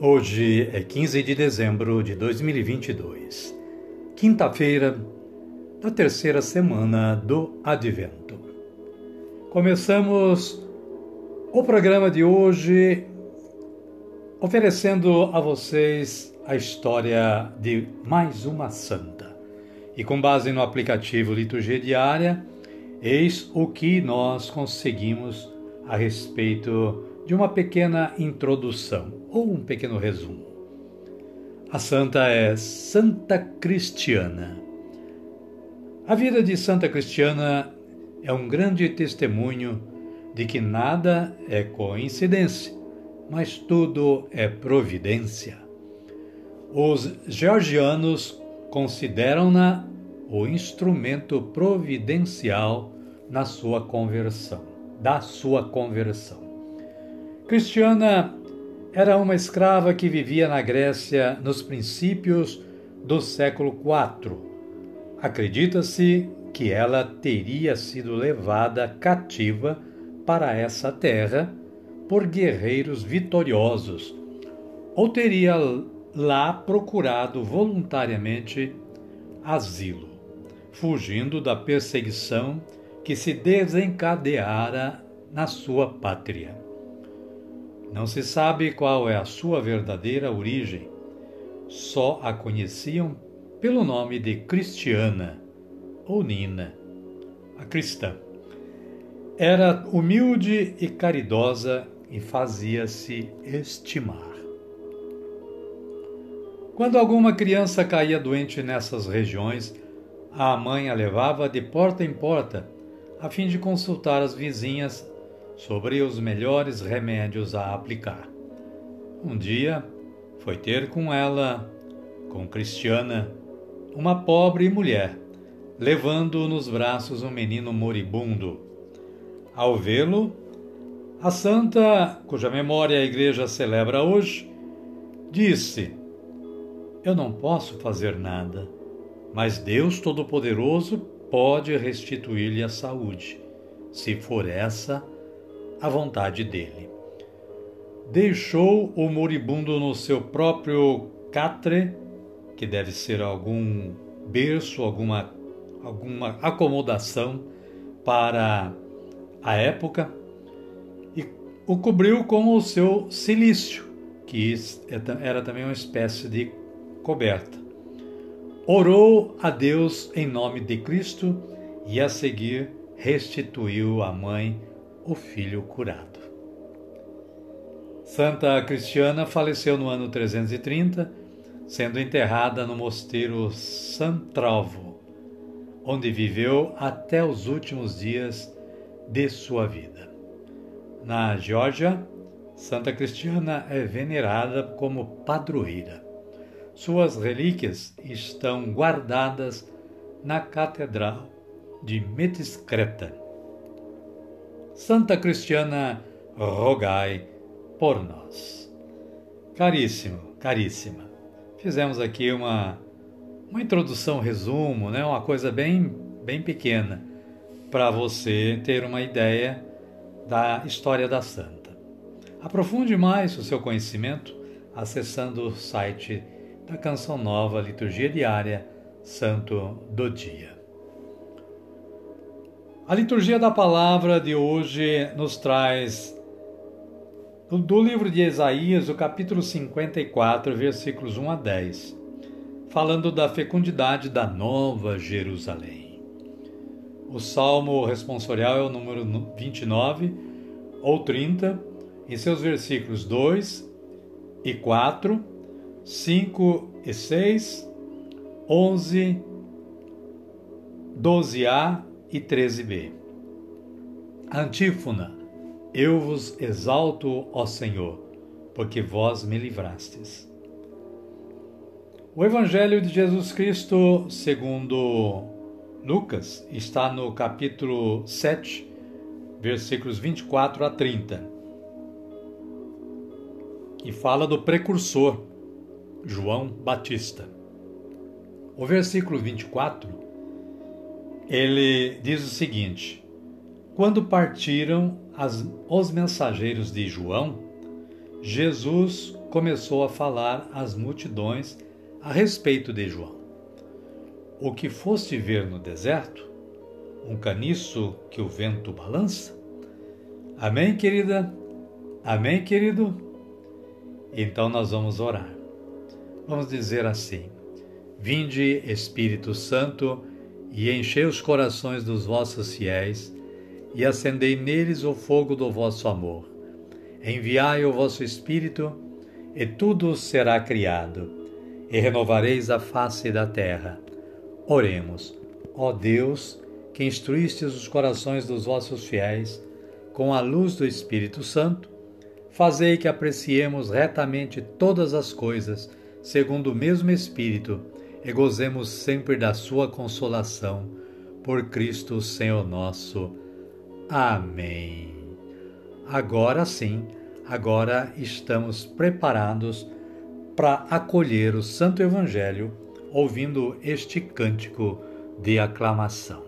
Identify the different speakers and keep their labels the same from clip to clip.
Speaker 1: Hoje é 15 de dezembro de 2022, quinta-feira da terceira semana do Advento. Começamos o programa de hoje oferecendo a vocês a história de mais uma santa. E com base no aplicativo Liturgia Diária, eis o que nós conseguimos a respeito de uma pequena introdução ou um pequeno resumo. A santa é Santa Cristiana. A vida de Santa Cristiana é um grande testemunho de que nada é coincidência, mas tudo é providência. Os georgianos consideram-na o instrumento providencial na sua conversão, da sua conversão. Cristiana era uma escrava que vivia na Grécia nos princípios do século IV. Acredita-se que ela teria sido levada cativa para essa terra por guerreiros vitoriosos, ou teria lá procurado voluntariamente asilo, fugindo da perseguição que se desencadeara na sua pátria. Não se sabe qual é a sua verdadeira origem. Só a conheciam pelo nome de Cristiana ou Nina, a cristã. Era humilde e caridosa e fazia-se estimar. Quando alguma criança caía doente nessas regiões, a mãe a levava de porta em porta, a fim de consultar as vizinhas sobre os melhores remédios a aplicar. Um dia foi ter com ela, com Cristiana, uma pobre mulher, levando nos braços um menino moribundo. Ao vê-lo, a santa, cuja memória a igreja celebra hoje, disse: Eu não posso fazer nada, mas Deus Todo-Poderoso pode restituir-lhe a saúde, se for essa a vontade dele. Deixou o moribundo no seu próprio catre, que deve ser algum berço, alguma, alguma acomodação para a época, e o cobriu com o seu cilício, que era também uma espécie de coberta. Orou a Deus em nome de Cristo e a seguir restituiu a mãe o filho curado. Santa Cristiana faleceu no ano 330, sendo enterrada no mosteiro San Trovo, onde viveu até os últimos dias de sua vida. Na Geórgia, Santa Cristiana é venerada como padroeira. Suas relíquias estão guardadas na Catedral de Metiscreta. Santa Cristiana, rogai por nós. Caríssimo, caríssima, fizemos aqui uma, uma introdução, resumo, né? uma coisa bem, bem pequena, para você ter uma ideia da história da santa. Aprofunde mais o seu conhecimento acessando o site da Canção Nova Liturgia Diária Santo do Dia. A liturgia da palavra de hoje nos traz do livro de Isaías, o capítulo 54, versículos 1 a 10. falando da fecundidade da Nova Jerusalém. O salmo responsorial é o número 29 ou 30, em seus versículos 2 e 4, 5 e 6, 11, 12a e 13b. Antífona: Eu vos exalto, ó Senhor, porque vós me livrastes. O Evangelho de Jesus Cristo, segundo Lucas, está no capítulo 7, versículos 24 a 30. E fala do precursor, João Batista. O versículo 24, ele diz o seguinte: Quando partiram as, os mensageiros de João, Jesus começou a falar às multidões a respeito de João. O que foste ver no deserto? Um caniço que o vento balança? Amém, querida? Amém, querido? Então nós vamos orar. Vamos dizer assim: Vinde, Espírito Santo, e enchei os corações dos vossos fiéis, e acendei neles o fogo do vosso amor. Enviai o vosso Espírito, e tudo será criado e renovareis a face da terra. Oremos. Ó Deus, que instruístes os corações dos vossos fiéis com a luz do Espírito Santo, fazei que apreciemos retamente todas as coisas, segundo o mesmo Espírito, e gozemos sempre da sua consolação. Por Cristo, Senhor nosso. Amém. Agora sim, agora estamos preparados para acolher o Santo Evangelho ouvindo este cântico de aclamação.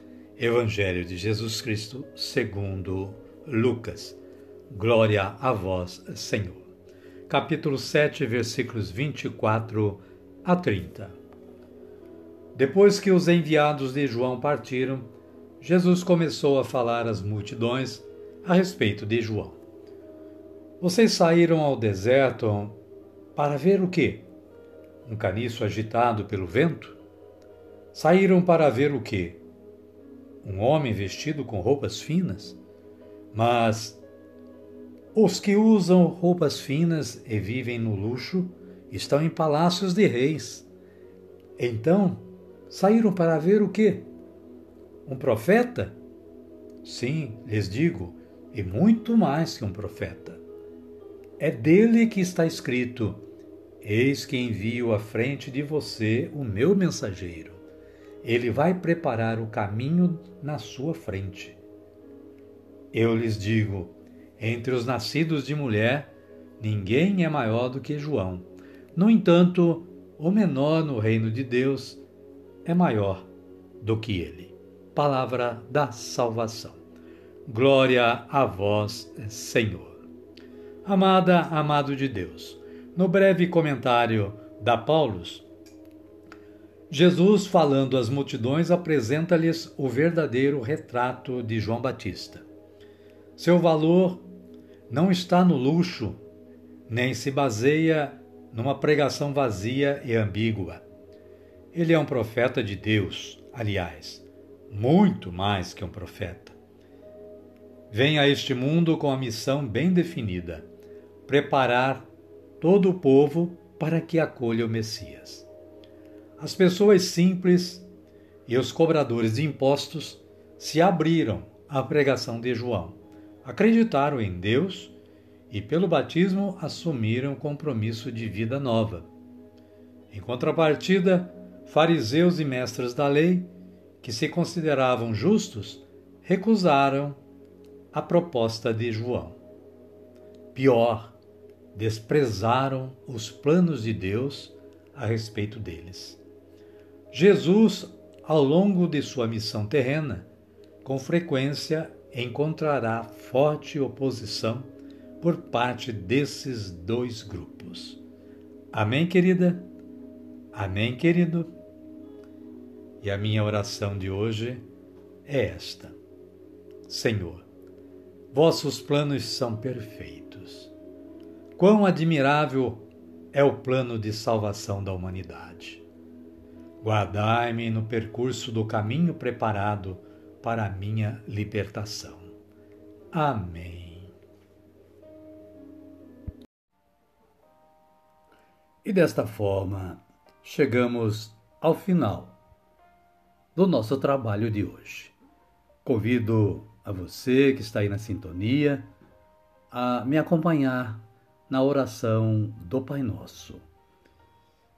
Speaker 1: Evangelho de Jesus Cristo, segundo Lucas. Glória a vós, Senhor. Capítulo 7, versículos 24 a 30. Depois que os enviados de João partiram, Jesus começou a falar às multidões a respeito de João. Vocês saíram ao deserto para ver o quê? um caniço agitado pelo vento? Saíram para ver o quê? Um homem vestido com roupas finas? Mas os que usam roupas finas e vivem no luxo estão em palácios de reis. Então, saíram para ver o quê? Um profeta? Sim, lhes digo, e muito mais que um profeta. É dele que está escrito: Eis que envio à frente de você o meu mensageiro. Ele vai preparar o caminho na sua frente. Eu lhes digo: entre os nascidos de mulher, ninguém é maior do que João. No entanto, o menor no reino de Deus é maior do que ele. Palavra da salvação. Glória a vós, Senhor. Amada, amado de Deus. No breve comentário da Paulus, Jesus, falando às multidões, apresenta-lhes o verdadeiro retrato de João Batista. Seu valor não está no luxo, nem se baseia numa pregação vazia e ambígua. Ele é um profeta de Deus, aliás, muito mais que um profeta. Vem a este mundo com a missão bem definida: preparar todo o povo para que acolha o Messias. As pessoas simples e os cobradores de impostos se abriram à pregação de João, acreditaram em Deus e, pelo batismo, assumiram compromisso de vida nova. Em contrapartida, fariseus e mestres da lei, que se consideravam justos, recusaram a proposta de João. Pior, desprezaram os planos de Deus a respeito deles. Jesus, ao longo de sua missão terrena, com frequência encontrará forte oposição por parte desses dois grupos. Amém, querida? Amém, querido? E a minha oração de hoje é esta: Senhor, vossos planos são perfeitos. Quão admirável é o plano de salvação da humanidade. Guardai-me no percurso do caminho preparado para a minha libertação. Amém. E desta forma, chegamos ao final do nosso trabalho de hoje. Convido a você que está aí na sintonia a me acompanhar na oração do Pai Nosso.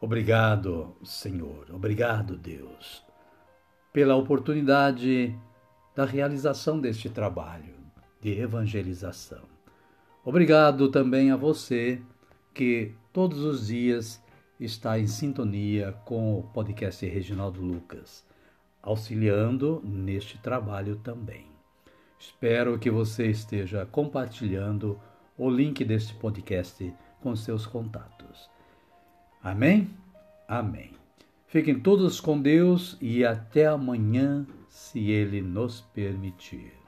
Speaker 1: Obrigado, Senhor. Obrigado, Deus, pela oportunidade da realização deste trabalho de evangelização. Obrigado também a você que todos os dias está em sintonia com o podcast Reginaldo Lucas, auxiliando neste trabalho também. Espero que você esteja compartilhando o link deste podcast com seus contatos. Amém? Amém. Fiquem todos com Deus e até amanhã, se Ele nos permitir.